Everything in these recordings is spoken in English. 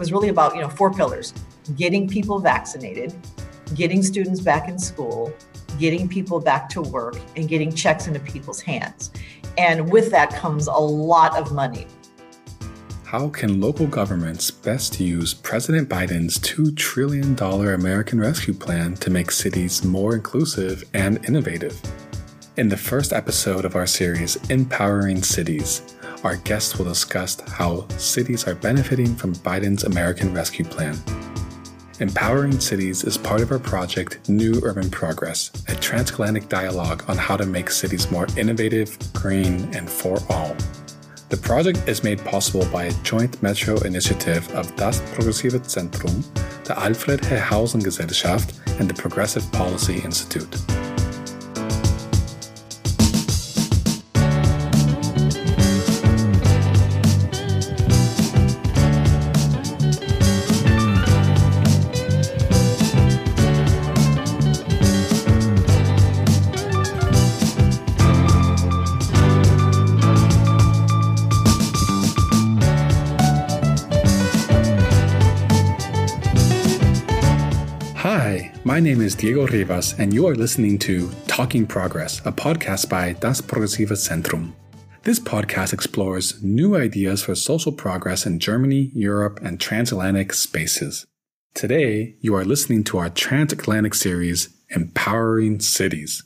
was really about, you know, four pillars getting people vaccinated, getting students back in school, getting people back to work, and getting checks into people's hands. And with that comes a lot of money. How can local governments best use President Biden's $2 trillion American Rescue Plan to make cities more inclusive and innovative? In the first episode of our series, Empowering Cities, our guests will discuss how cities are benefiting from Biden's American Rescue Plan. Empowering Cities is part of our project New Urban Progress, a transatlantic dialogue on how to make cities more innovative, green, and for all. The project is made possible by a joint metro initiative of Das Progressive Zentrum, the Alfred Herrhausen Gesellschaft, and the Progressive Policy Institute. Name is Diego Rivas, and you are listening to Talking Progress, a podcast by Das Progressive Zentrum. This podcast explores new ideas for social progress in Germany, Europe, and transatlantic spaces. Today, you are listening to our transatlantic series, Empowering Cities.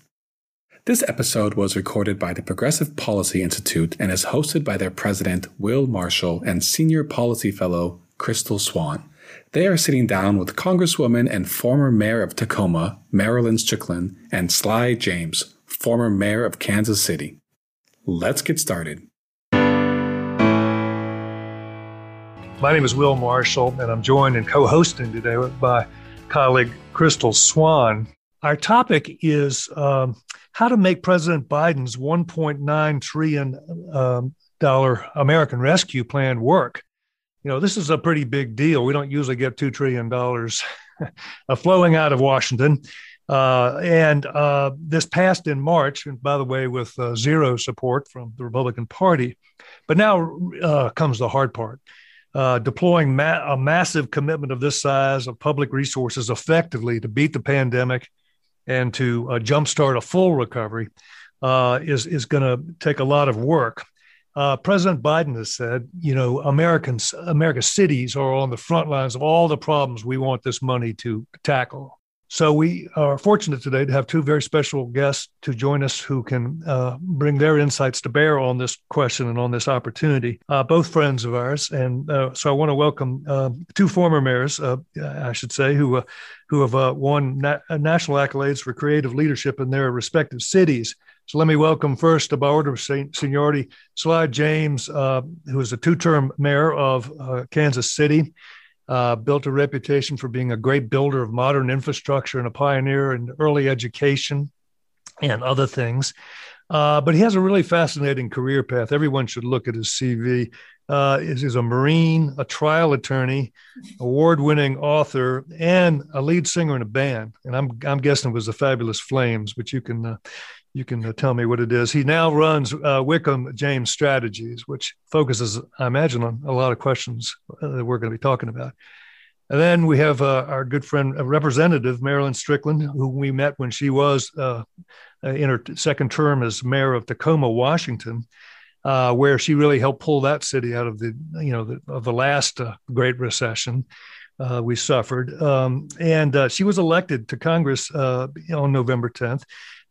This episode was recorded by the Progressive Policy Institute and is hosted by their president, Will Marshall, and senior policy fellow, Crystal Swan. They are sitting down with Congresswoman and former mayor of Tacoma, Marilyn Strickland, and Sly James, former mayor of Kansas City. Let's get started. My name is Will Marshall, and I'm joined and co hosting today by colleague Crystal Swan. Our topic is um, how to make President Biden's $1.9 trillion um, American Rescue Plan work you know, this is a pretty big deal. We don't usually get $2 trillion flowing out of Washington. Uh, and uh, this passed in March, and by the way, with uh, zero support from the Republican Party. But now uh, comes the hard part. Uh, deploying ma- a massive commitment of this size of public resources effectively to beat the pandemic and to uh, jumpstart a full recovery is, is going to take a lot of work. Uh, President Biden has said, you know, Americans, America's cities are on the front lines of all the problems we want this money to tackle. So we are fortunate today to have two very special guests to join us who can uh, bring their insights to bear on this question and on this opportunity. Uh, both friends of ours, and uh, so I want to welcome uh, two former mayors, uh, I should say, who uh, who have won na- national accolades for creative leadership in their respective cities. So let me welcome first, by order of seniority, Sly James, who is a two-term mayor of Kansas City, uh, built a reputation for being a great builder of modern infrastructure and a pioneer in early education and other things. Uh, but he has a really fascinating career path. Everyone should look at his CV. Uh, he's a Marine, a trial attorney, award-winning author, and a lead singer in a band. And I'm I'm guessing it was the Fabulous Flames, but you can uh, you can uh, tell me what it is. He now runs uh, Wickham James Strategies, which focuses, I imagine, on a lot of questions uh, that we're going to be talking about. And then we have uh, our good friend, uh, Representative Marilyn Strickland, who we met when she was uh, in her second term as mayor of Tacoma, Washington, where she really helped pull that city out of the, you know, the, of the last Great Recession. we suffered, um, and she was elected to Congress on November 10th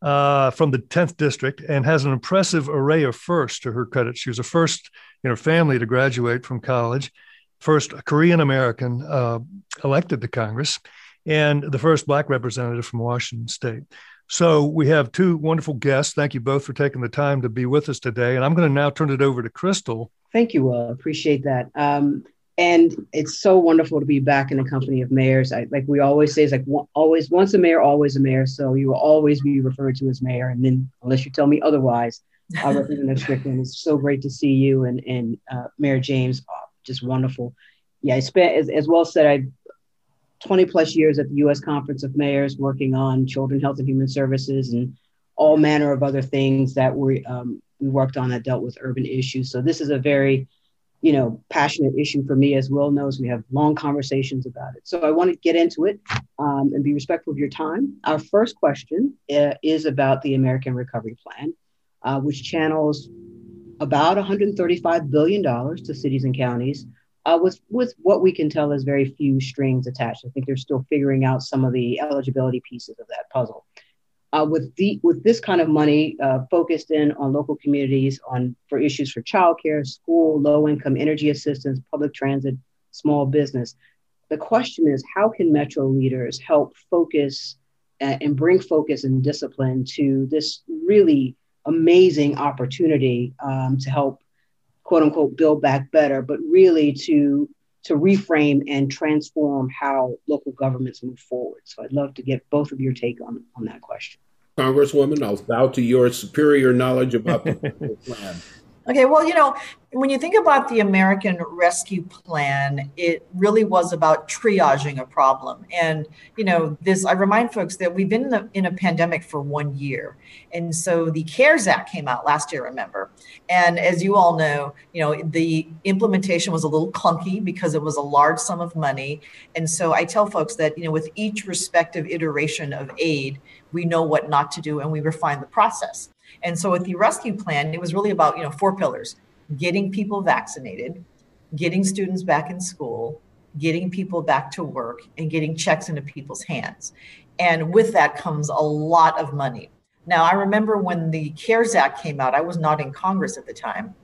uh, from the 10th district and has an impressive array of firsts to her credit. She was the first in her family to graduate from college, first Korean American uh, elected to Congress, and the first Black representative from Washington State. So we have two wonderful guests. Thank you both for taking the time to be with us today. And I'm going to now turn it over to Crystal. Thank you, Will. Appreciate that. Um, and it's so wonderful to be back in the company of mayors. I, like we always say, it's like always once a mayor, always a mayor. So you will always be referred to as mayor, and then unless you tell me otherwise, uh, Representative Strickland, it's so great to see you and and uh, Mayor James. Oh, just wonderful. Yeah, I spent as, as well said. I 20 plus years at the U.S. Conference of Mayors, working on children health and human services and all manner of other things that we um, we worked on that dealt with urban issues. So this is a very you know, passionate issue for me, as Will knows. We have long conversations about it. So I want to get into it um, and be respectful of your time. Our first question uh, is about the American Recovery Plan, uh, which channels about $135 billion to cities and counties. Uh, with with what we can tell is very few strings attached. I think they're still figuring out some of the eligibility pieces of that puzzle uh, with the with this kind of money uh, focused in on local communities on for issues for childcare, school, low income energy assistance, public transit, small business. The question is, how can Metro leaders help focus uh, and bring focus and discipline to this really amazing opportunity um, to help, quote unquote, build back better, but really to to reframe and transform how local governments move forward. So I'd love to get both of your take on, on that question. Congresswoman, I'll bow to your superior knowledge about the plan. Okay, well, you know, when you think about the American Rescue Plan, it really was about triaging a problem. And, you know, this, I remind folks that we've been in a, in a, pandemic for one year. And so the CARES Act came out last year, remember? And as you all know, you know, the implementation was a little clunky because it was a large sum of money. And so I tell folks that, you know, with each respective iteration of aid, we know what not to do and we refine the process. And so with the rescue plan, it was really about, you know, four pillars getting people vaccinated, getting students back in school, getting people back to work, and getting checks into people's hands. And with that comes a lot of money. Now, I remember when the CARES Act came out, I was not in Congress at the time.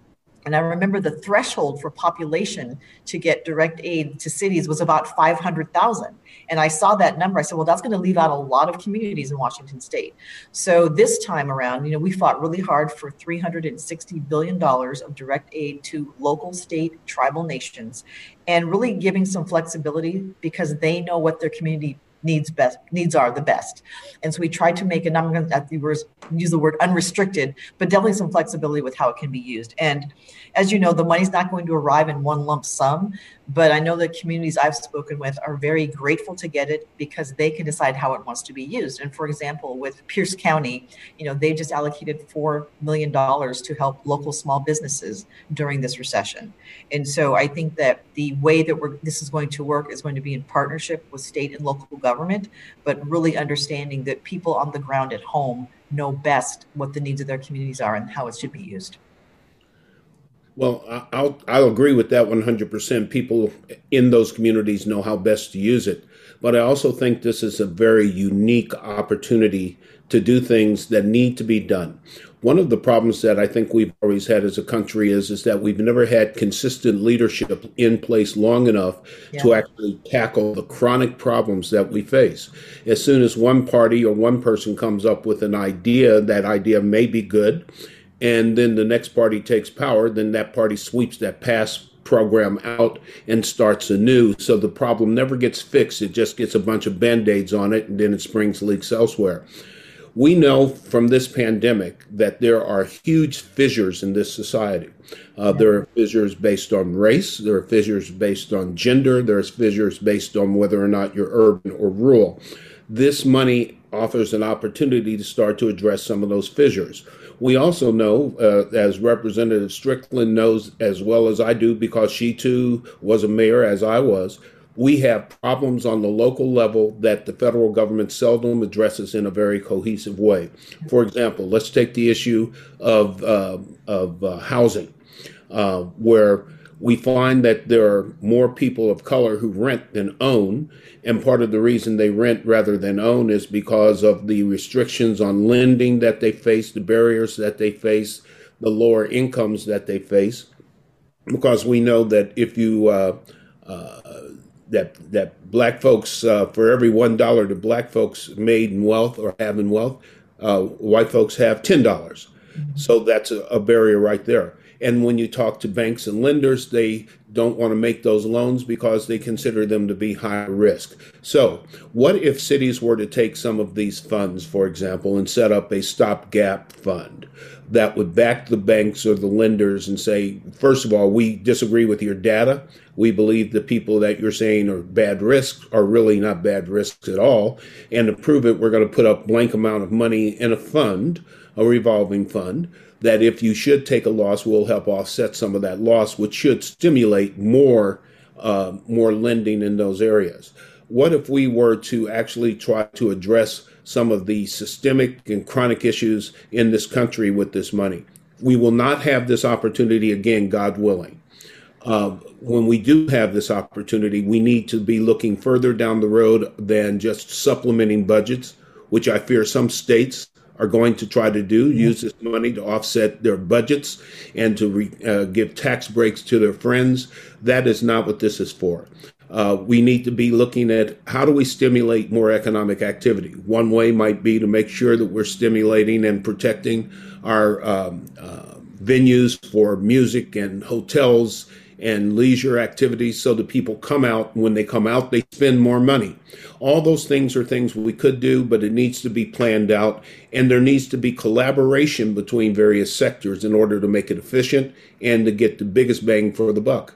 And I remember the threshold for population to get direct aid to cities was about 500,000. And I saw that number. I said, well, that's going to leave out a lot of communities in Washington state. So this time around, you know, we fought really hard for $360 billion of direct aid to local, state, tribal nations and really giving some flexibility because they know what their community needs best needs are the best. And so we try to make it i'm going to use the word unrestricted but definitely some flexibility with how it can be used. And as you know the money's not going to arrive in one lump sum but I know the communities I've spoken with are very grateful to get it because they can decide how it wants to be used. And for example, with Pierce County, you know, they just allocated $4 million to help local small businesses during this recession. And so I think that the way that we're, this is going to work is going to be in partnership with state and local government, but really understanding that people on the ground at home know best what the needs of their communities are and how it should be used. Well, I'll I'll agree with that 100%. People in those communities know how best to use it, but I also think this is a very unique opportunity to do things that need to be done. One of the problems that I think we've always had as a country is is that we've never had consistent leadership in place long enough yeah. to actually tackle the chronic problems that we face. As soon as one party or one person comes up with an idea, that idea may be good and then the next party takes power, then that party sweeps that past program out and starts anew. So the problem never gets fixed. It just gets a bunch of band aids on it and then it springs leaks elsewhere. We know from this pandemic that there are huge fissures in this society. Uh, there are fissures based on race, there are fissures based on gender, there's fissures based on whether or not you're urban or rural. This money offers an opportunity to start to address some of those fissures. We also know, uh, as Representative Strickland knows as well as I do, because she too was a mayor as I was, we have problems on the local level that the federal government seldom addresses in a very cohesive way. For example, let's take the issue of, uh, of uh, housing, uh, where we find that there are more people of color who rent than own. And part of the reason they rent rather than own is because of the restrictions on lending that they face, the barriers that they face, the lower incomes that they face. Because we know that if you, uh, uh, that, that black folks, uh, for every one dollar that black folks made in wealth or have in wealth, uh, white folks have $10. So that's a, a barrier right there. And when you talk to banks and lenders, they don't want to make those loans because they consider them to be high risk. So, what if cities were to take some of these funds, for example, and set up a stopgap fund that would back the banks or the lenders and say, first of all, we disagree with your data. We believe the people that you're saying are bad risks are really not bad risks at all. And to prove it, we're going to put up blank amount of money in a fund, a revolving fund that if you should take a loss, we'll help offset some of that loss, which should stimulate more uh, more lending in those areas. What if we were to actually try to address some of the systemic and chronic issues in this country with this money? We will not have this opportunity again, God willing. Uh, when we do have this opportunity, we need to be looking further down the road than just supplementing budgets, which I fear some states are going to try to do use this money to offset their budgets and to re, uh, give tax breaks to their friends. That is not what this is for. Uh, we need to be looking at how do we stimulate more economic activity. One way might be to make sure that we're stimulating and protecting our um, uh, venues for music and hotels and leisure activities so that people come out. When they come out, they spend more money. All those things are things we could do, but it needs to be planned out. And there needs to be collaboration between various sectors in order to make it efficient and to get the biggest bang for the buck.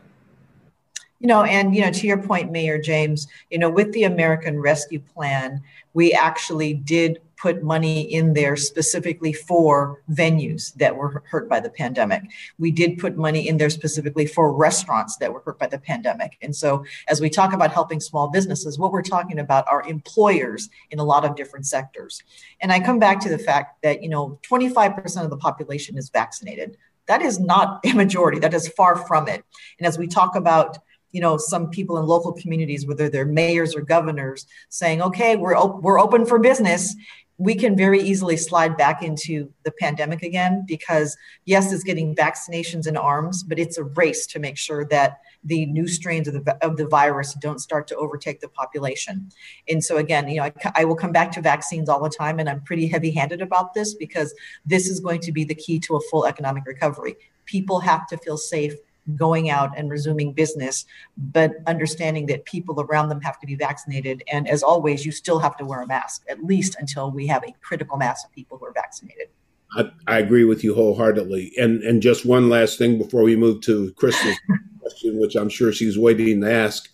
You know, and you know, to your point, Mayor James, you know, with the American Rescue Plan, we actually did put money in there specifically for venues that were hurt by the pandemic. We did put money in there specifically for restaurants that were hurt by the pandemic. And so, as we talk about helping small businesses, what we're talking about are employers in a lot of different sectors. And I come back to the fact that, you know, 25% of the population is vaccinated. That is not a majority, that is far from it. And as we talk about you know some people in local communities whether they're mayors or governors saying okay we're op- we're open for business we can very easily slide back into the pandemic again because yes it's getting vaccinations in arms but it's a race to make sure that the new strains of the, of the virus don't start to overtake the population. And so again you know I, I will come back to vaccines all the time and i'm pretty heavy handed about this because this is going to be the key to a full economic recovery. People have to feel safe going out and resuming business, but understanding that people around them have to be vaccinated. And as always, you still have to wear a mask, at least until we have a critical mass of people who are vaccinated. I, I agree with you wholeheartedly. And and just one last thing before we move to Crystal's question, which I'm sure she's waiting to ask.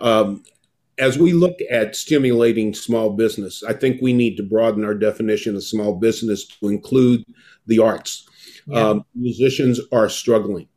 Um, as we look at stimulating small business, I think we need to broaden our definition of small business to include the arts. Yeah. Um, musicians are struggling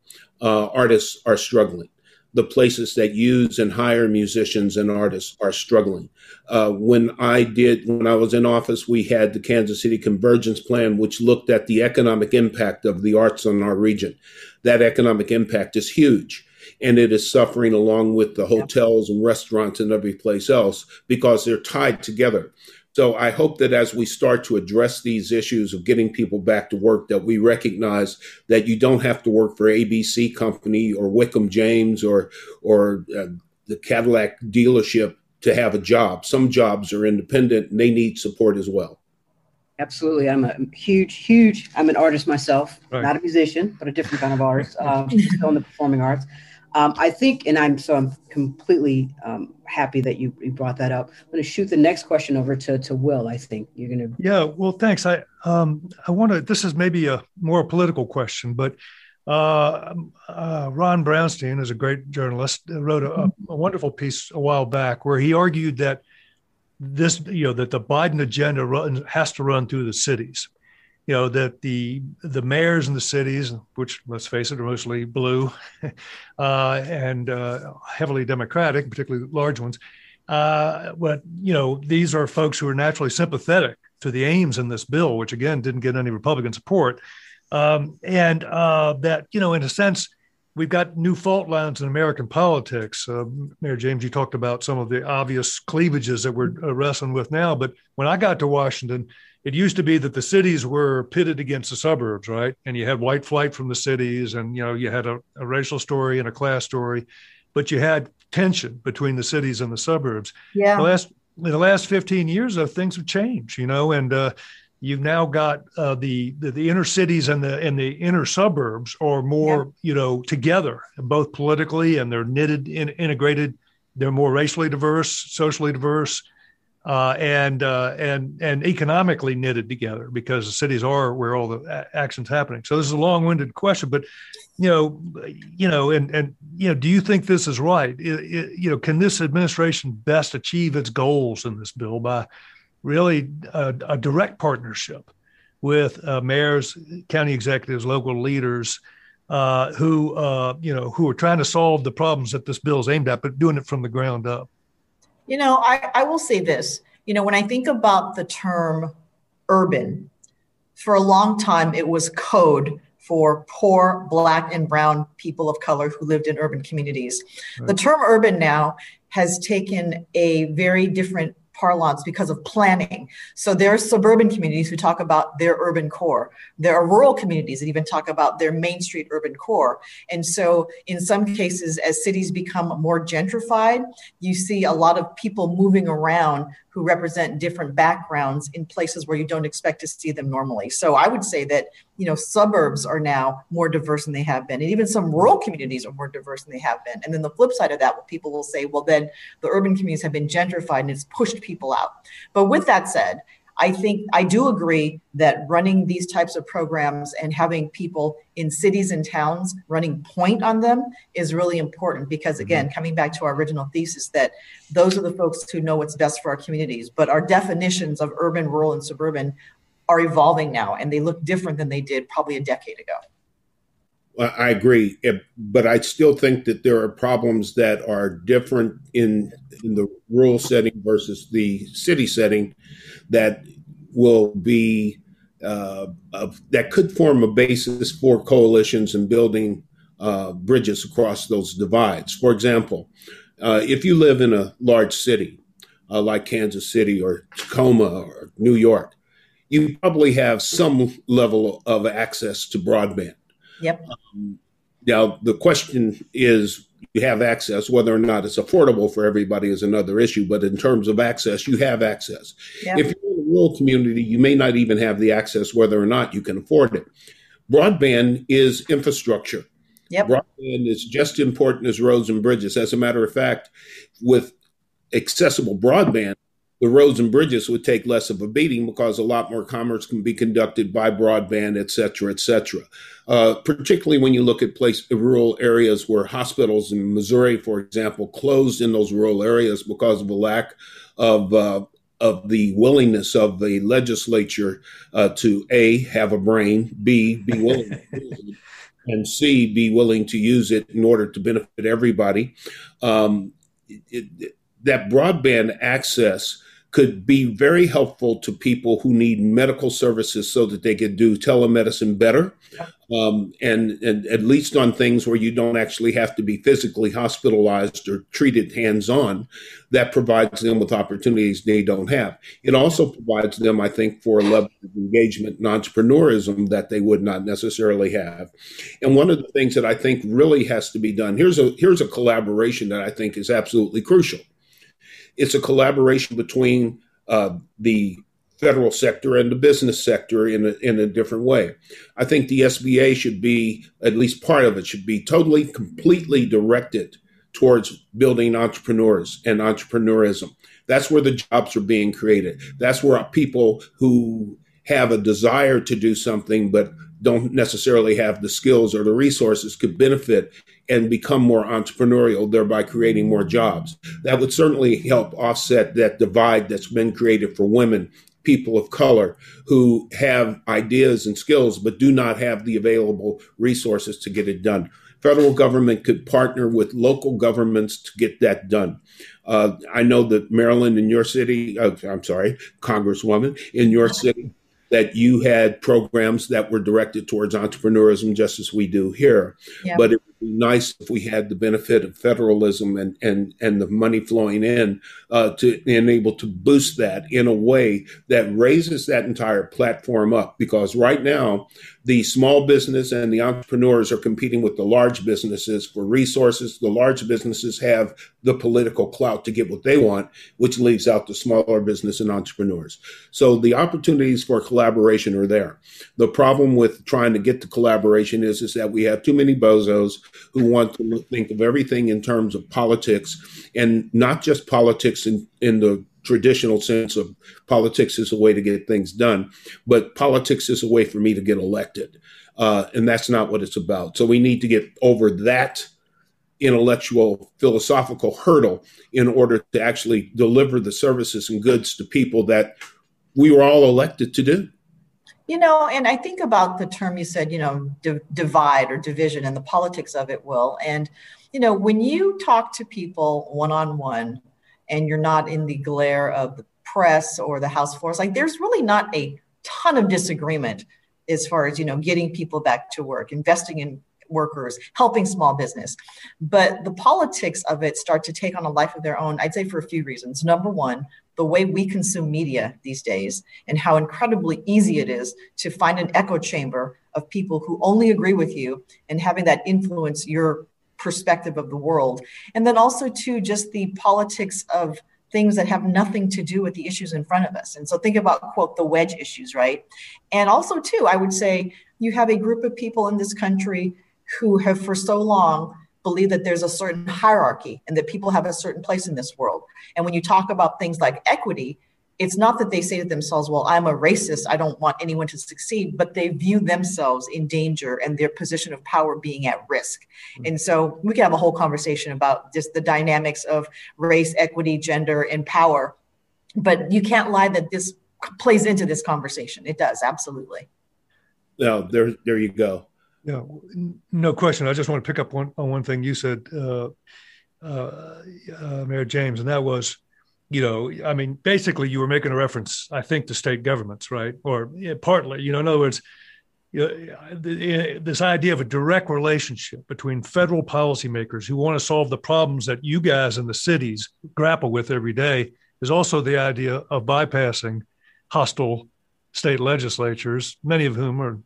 uh, artists are struggling. The places that use and hire musicians and artists are struggling. Uh, when I did, when I was in office, we had the Kansas City Convergence Plan, which looked at the economic impact of the arts on our region. That economic impact is huge and it is suffering along with the hotels and restaurants and every place else because they're tied together. So I hope that as we start to address these issues of getting people back to work, that we recognize that you don't have to work for ABC Company or Wickham James or or uh, the Cadillac dealership to have a job. Some jobs are independent and they need support as well. Absolutely. I'm a huge, huge, I'm an artist myself, right. not a musician, but a different kind of artist, um, still in the performing arts. Um, I think, and I'm so I'm completely um, happy that you, you brought that up. I'm going to shoot the next question over to, to Will. I think you're going to. Yeah, well, thanks. I um, I want to. This is maybe a more political question, but uh, uh, Ron Brownstein is a great journalist. Wrote a, a, wonderful piece a while back where he argued that this, you know, that the Biden agenda run, has to run through the cities you know that the the mayors in the cities, which let's face it, are mostly blue uh, and uh, heavily Democratic, particularly large ones. Uh, but you know these are folks who are naturally sympathetic to the aims in this bill, which again didn't get any Republican support, um, and uh, that you know in a sense we've got new fault lines in American politics. Uh, Mayor James, you talked about some of the obvious cleavages that we're uh, wrestling with now. But when I got to Washington, it used to be that the cities were pitted against the suburbs, right? And you had white flight from the cities, and you know you had a, a racial story and a class story, but you had tension between the cities and the suburbs. Yeah. The last in the last 15 years, of things have changed, you know, and uh, you've now got uh, the, the, the inner cities and the and the inner suburbs are more, yeah. you know, together, both politically and they're knitted, in, integrated. They're more racially diverse, socially diverse uh, and uh, and and economically knitted together because the cities are where all the action's happening. So this is a long-winded question, but you know, you know, and and you know, do you think this is right? It, it, you know, can this administration best achieve its goals in this bill by really a, a direct partnership with uh, mayors, county executives, local leaders uh, who uh, you know who are trying to solve the problems that this bill is aimed at, but doing it from the ground up. You know, I, I will say this. You know, when I think about the term urban, for a long time it was code for poor black and brown people of color who lived in urban communities. Right. The term urban now has taken a very different parlance because of planning. So there are suburban communities who talk about their urban core. There are rural communities that even talk about their main street urban core. And so in some cases, as cities become more gentrified, you see a lot of people moving around who represent different backgrounds in places where you don't expect to see them normally. So I would say that, you know, suburbs are now more diverse than they have been. And even some rural communities are more diverse than they have been. And then the flip side of that, people will say, well, then the urban communities have been gentrified and it's pushed people out. But with that said, I think I do agree that running these types of programs and having people in cities and towns running point on them is really important because, again, mm-hmm. coming back to our original thesis, that those are the folks who know what's best for our communities. But our definitions of urban, rural, and suburban are evolving now, and they look different than they did probably a decade ago. I agree, but I still think that there are problems that are different in in the rural setting versus the city setting that will be uh, that could form a basis for coalitions and building uh, bridges across those divides. For example, uh, if you live in a large city uh, like Kansas City or Tacoma or New York, you probably have some level of access to broadband Yep. Um, now, the question is you have access, whether or not it's affordable for everybody is another issue. But in terms of access, you have access. Yep. If you're in a rural community, you may not even have the access, whether or not you can afford it. Broadband is infrastructure. Yep. Broadband is just important as roads and bridges. As a matter of fact, with accessible broadband, the roads and bridges would take less of a beating because a lot more commerce can be conducted by broadband, et cetera, et cetera. Uh, particularly when you look at place rural areas where hospitals in Missouri, for example, closed in those rural areas because of a lack of uh, of the willingness of the legislature uh, to a have a brain, b be willing, and c be willing to use it in order to benefit everybody. Um, it, it, that broadband access could be very helpful to people who need medical services so that they could do telemedicine better. Um, and, and at least on things where you don't actually have to be physically hospitalized or treated hands on, that provides them with opportunities they don't have. It also provides them, I think, for a level of engagement and entrepreneurism that they would not necessarily have. And one of the things that I think really has to be done here's a here's a collaboration that I think is absolutely crucial it's a collaboration between uh, the federal sector and the business sector in a, in a different way. I think the SBA should be, at least part of it, should be totally, completely directed towards building entrepreneurs and entrepreneurism. That's where the jobs are being created. That's where people who have a desire to do something but don't necessarily have the skills or the resources could benefit and become more entrepreneurial, thereby creating more jobs. That would certainly help offset that divide that's been created for women, people of color who have ideas and skills but do not have the available resources to get it done. Federal government could partner with local governments to get that done. Uh, I know that Marilyn in your city, uh, I'm sorry, Congresswoman in your city, that you had programs that were directed towards entrepreneurism just as we do here. Yeah. But it be nice if we had the benefit of federalism and, and, and the money flowing in uh, to enable to boost that in a way that raises that entire platform up. Because right now, the small business and the entrepreneurs are competing with the large businesses for resources. The large businesses have the political clout to get what they want, which leaves out the smaller business and entrepreneurs. So the opportunities for collaboration are there. The problem with trying to get the collaboration is, is that we have too many bozos who want to think of everything in terms of politics and not just politics in, in the traditional sense of politics is a way to get things done, but politics is a way for me to get elected. Uh, and that's not what it's about. So we need to get over that intellectual philosophical hurdle in order to actually deliver the services and goods to people that we were all elected to do. You know, and I think about the term you said, you know, divide or division and the politics of it, Will. And, you know, when you talk to people one on one and you're not in the glare of the press or the House floors, like there's really not a ton of disagreement as far as, you know, getting people back to work, investing in workers, helping small business. But the politics of it start to take on a life of their own, I'd say for a few reasons. Number one, the way we consume media these days and how incredibly easy it is to find an echo chamber of people who only agree with you and having that influence your perspective of the world. And then also, too, just the politics of things that have nothing to do with the issues in front of us. And so think about, quote, the wedge issues, right? And also, too, I would say you have a group of people in this country who have for so long believe that there's a certain hierarchy and that people have a certain place in this world. And when you talk about things like equity, it's not that they say to themselves, well, I'm a racist, I don't want anyone to succeed, but they view themselves in danger and their position of power being at risk. Mm-hmm. And so we can have a whole conversation about just the dynamics of race, equity, gender, and power. But you can't lie that this plays into this conversation. It does, absolutely. No, there, there you go. Yeah, no question. I just want to pick up one, on one thing you said, uh, uh, uh, Mayor James, and that was, you know, I mean, basically, you were making a reference, I think, to state governments, right? Or yeah, partly, you know, in other words, you know, this idea of a direct relationship between federal policymakers who want to solve the problems that you guys in the cities grapple with every day is also the idea of bypassing hostile state legislatures, many of whom are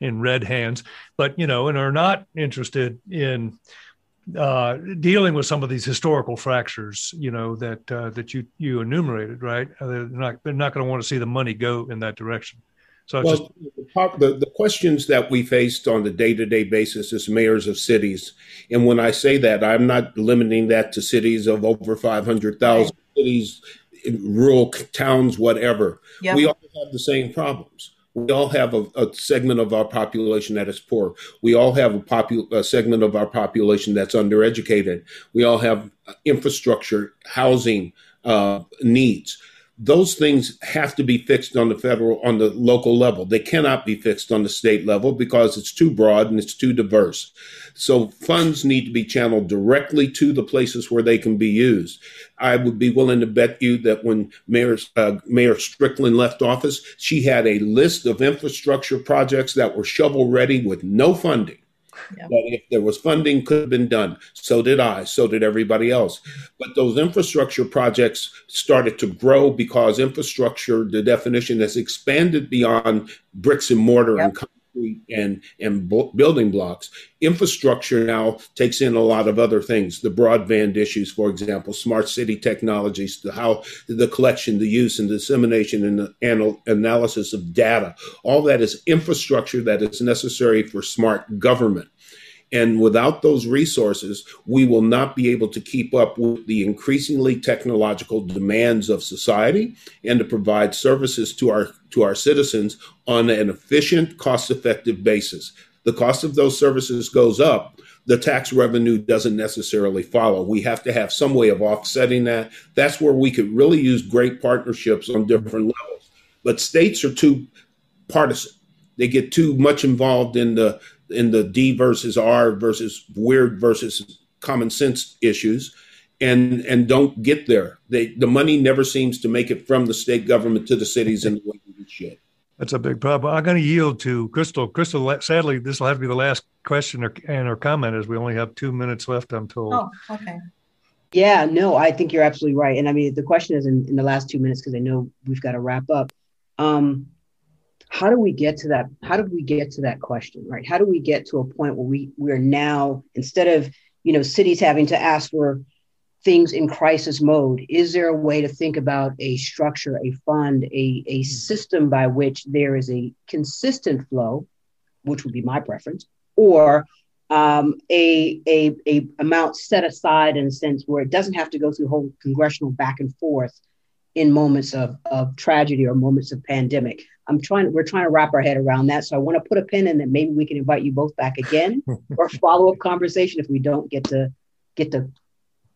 in red hands, but you know, and are not interested in uh, dealing with some of these historical fractures, you know, that uh, that you you enumerated, right? Uh, they're not they're not going to want to see the money go in that direction. So well, just, the, the questions that we faced on the day to day basis as mayors of cities, and when I say that, I'm not limiting that to cities of over five hundred thousand right. cities, rural towns, whatever. Yep. We all have the same problems we all have a, a, segment of our population that is poor. We all have a, popu- a segment of our population that's undereducated. We all have infrastructure, housing uh, needs those things have to be fixed on the federal on the local level. They cannot be fixed on the state level because it's too broad and it's too diverse. So funds need to be channeled directly to the places where they can be used. I would be willing to bet you that when mayor uh, mayor strickland left office she had a list of infrastructure projects that were shovel ready with no funding yeah. But if there was funding, could have been done. So did I. So did everybody else. But those infrastructure projects started to grow because infrastructure, the definition has expanded beyond bricks and mortar yep. and concrete and and building blocks. Infrastructure now takes in a lot of other things. The broadband issues, for example, smart city technologies, the how the collection, the use, and dissemination and the anal- analysis of data. All that is infrastructure that is necessary for smart government. And without those resources, we will not be able to keep up with the increasingly technological demands of society and to provide services to our to our citizens on an efficient, cost-effective basis. The cost of those services goes up, the tax revenue doesn't necessarily follow. We have to have some way of offsetting that. That's where we could really use great partnerships on different levels. But states are too partisan. They get too much involved in the in the D versus R versus weird versus common sense issues and and don't get there. They the money never seems to make it from the state government to the cities in the way it should. That's a big problem. I'm going to yield to Crystal. Crystal, sadly, this will have to be the last question or, and or comment as we only have two minutes left, I'm told. Oh, okay. Yeah, no, I think you're absolutely right. And I mean, the question is in, in the last two minutes, because I know we've got to wrap up. Um, how do we get to that how do we get to that question right how do we get to a point where we we're now instead of you know cities having to ask for things in crisis mode is there a way to think about a structure a fund a, a system by which there is a consistent flow which would be my preference or um, a, a, a amount set aside in a sense where it doesn't have to go through whole congressional back and forth in moments of, of tragedy or moments of pandemic. I'm trying, we're trying to wrap our head around that. So I want to put a pin in that. Maybe we can invite you both back again or follow up conversation if we don't get to get to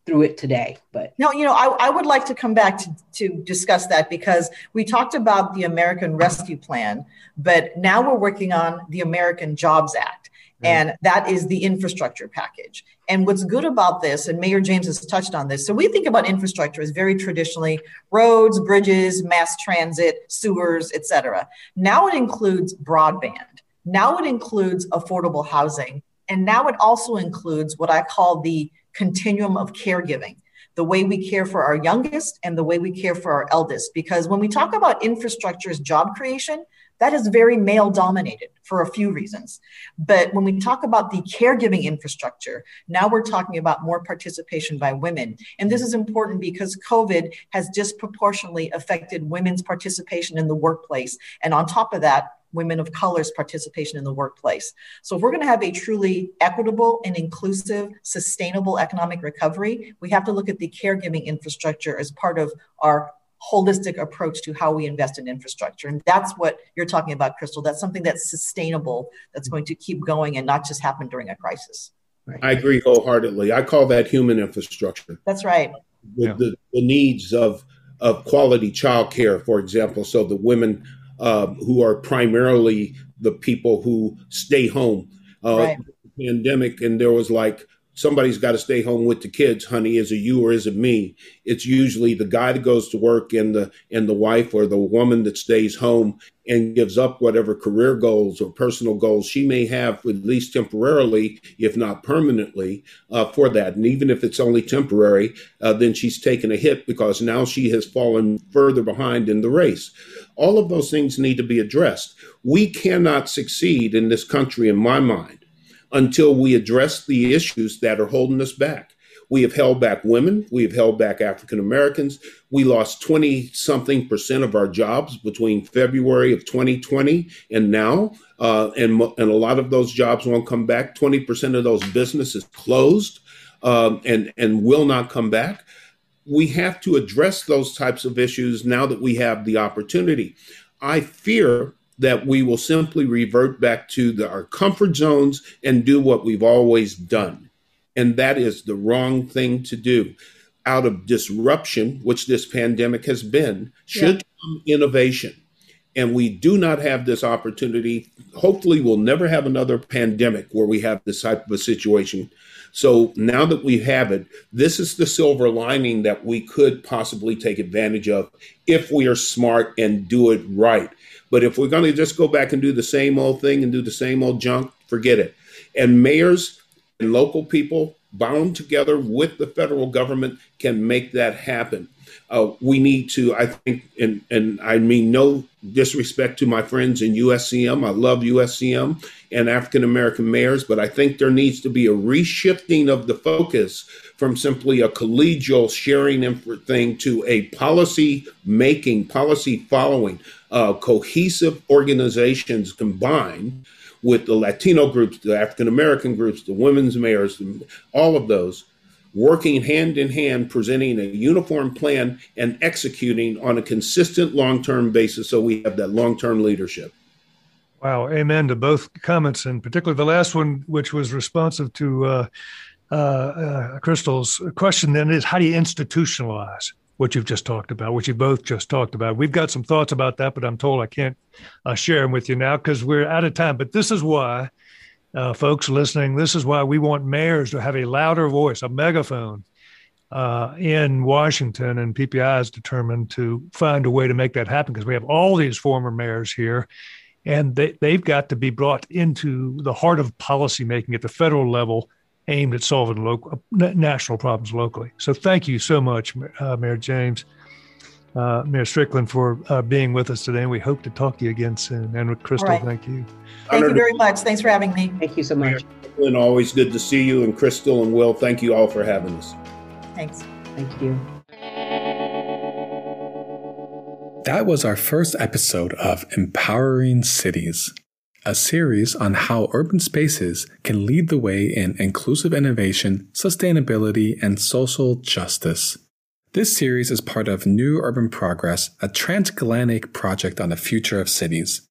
through it today. But no, you know, I, I would like to come back to, to discuss that because we talked about the American Rescue Plan, but now we're working on the American Jobs Act. And that is the infrastructure package. And what's good about this, and Mayor James has touched on this, so we think about infrastructure as very traditionally roads, bridges, mass transit, sewers, et cetera. Now it includes broadband. Now it includes affordable housing. And now it also includes what I call the continuum of caregiving the way we care for our youngest and the way we care for our eldest. Because when we talk about infrastructure as job creation, that is very male dominated for a few reasons. But when we talk about the caregiving infrastructure, now we're talking about more participation by women. And this is important because COVID has disproportionately affected women's participation in the workplace. And on top of that, women of color's participation in the workplace. So, if we're going to have a truly equitable and inclusive, sustainable economic recovery, we have to look at the caregiving infrastructure as part of our holistic approach to how we invest in infrastructure. And that's what you're talking about, Crystal. That's something that's sustainable, that's going to keep going and not just happen during a crisis. Right. I agree wholeheartedly. I call that human infrastructure. That's right. The, yeah. the, the needs of, of quality childcare, for example, so the women um, who are primarily the people who stay home. Uh, right. Pandemic, and there was like somebody's got to stay home with the kids honey. Is it you or is it me? It's usually the guy that goes to work and the and the wife or the woman that stays home and gives up whatever career goals or personal goals she may have at least temporarily if not permanently uh, for that. And even if it's only temporary uh, then she's taken a hit because now she has fallen further behind in the race. All of those things need to be addressed. We cannot succeed in this country in my mind until we address the issues that are holding us back. We have held back women. We have held back African Americans. We lost 20 something percent of our jobs between February of 2020 and now. Uh, and, and a lot of those jobs won't come back. 20% of those businesses closed um, and, and will not come back. We have to address those types of issues now that we have the opportunity. I fear that we will simply revert back to the, our comfort zones and do what we've always done. And that is the wrong thing to do. Out of disruption, which this pandemic has been, should yeah. come innovation. And we do not have this opportunity. Hopefully, we'll never have another pandemic where we have this type of a situation. So now that we have it, this is the silver lining that we could possibly take advantage of if we are smart and do it right. But if we're going to just go back and do the same old thing and do the same old junk, forget it. And mayors and local people bound together with the federal government can make that happen. Uh, we need to, I think, and, and I mean no disrespect to my friends in USCM. I love USCM and African American mayors, but I think there needs to be a reshifting of the focus from simply a collegial sharing thing to a policy making, policy following, uh, cohesive organizations combined with the Latino groups, the African American groups, the women's mayors, all of those working hand in hand, presenting a uniform plan and executing on a consistent long term basis so we have that long term leadership. Wow, amen to both comments, and particularly the last one, which was responsive to uh, uh, uh, Crystal's question. Then is how do you institutionalize? What you've just talked about, what you both just talked about. We've got some thoughts about that, but I'm told I can't uh, share them with you now because we're out of time. But this is why, uh, folks listening, this is why we want mayors to have a louder voice, a megaphone uh, in Washington, and PPI is determined to find a way to make that happen because we have all these former mayors here. And they, they've got to be brought into the heart of policymaking at the federal level aimed at solving local national problems locally. So thank you so much, uh, Mayor James, uh, Mayor Strickland, for uh, being with us today. And we hope to talk to you again soon. And with Crystal, right. thank you. Thank you very much. Thanks for having me. Thank you so much. And always good to see you. And Crystal and Will, thank you all for having us. Thanks. Thank you. That was our first episode of Empowering Cities a series on how urban spaces can lead the way in inclusive innovation, sustainability, and social justice. This series is part of New Urban Progress, a transatlantic project on the future of cities.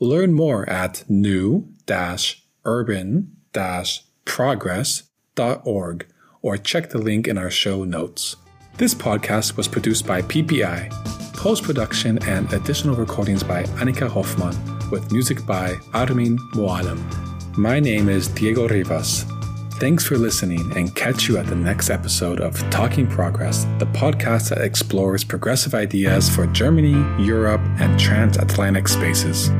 Learn more at new-urban-progress.org or check the link in our show notes. This podcast was produced by PPI, post production and additional recordings by Annika Hoffman, with music by Armin Moalem. My name is Diego Rivas. Thanks for listening and catch you at the next episode of Talking Progress, the podcast that explores progressive ideas for Germany, Europe, and transatlantic spaces.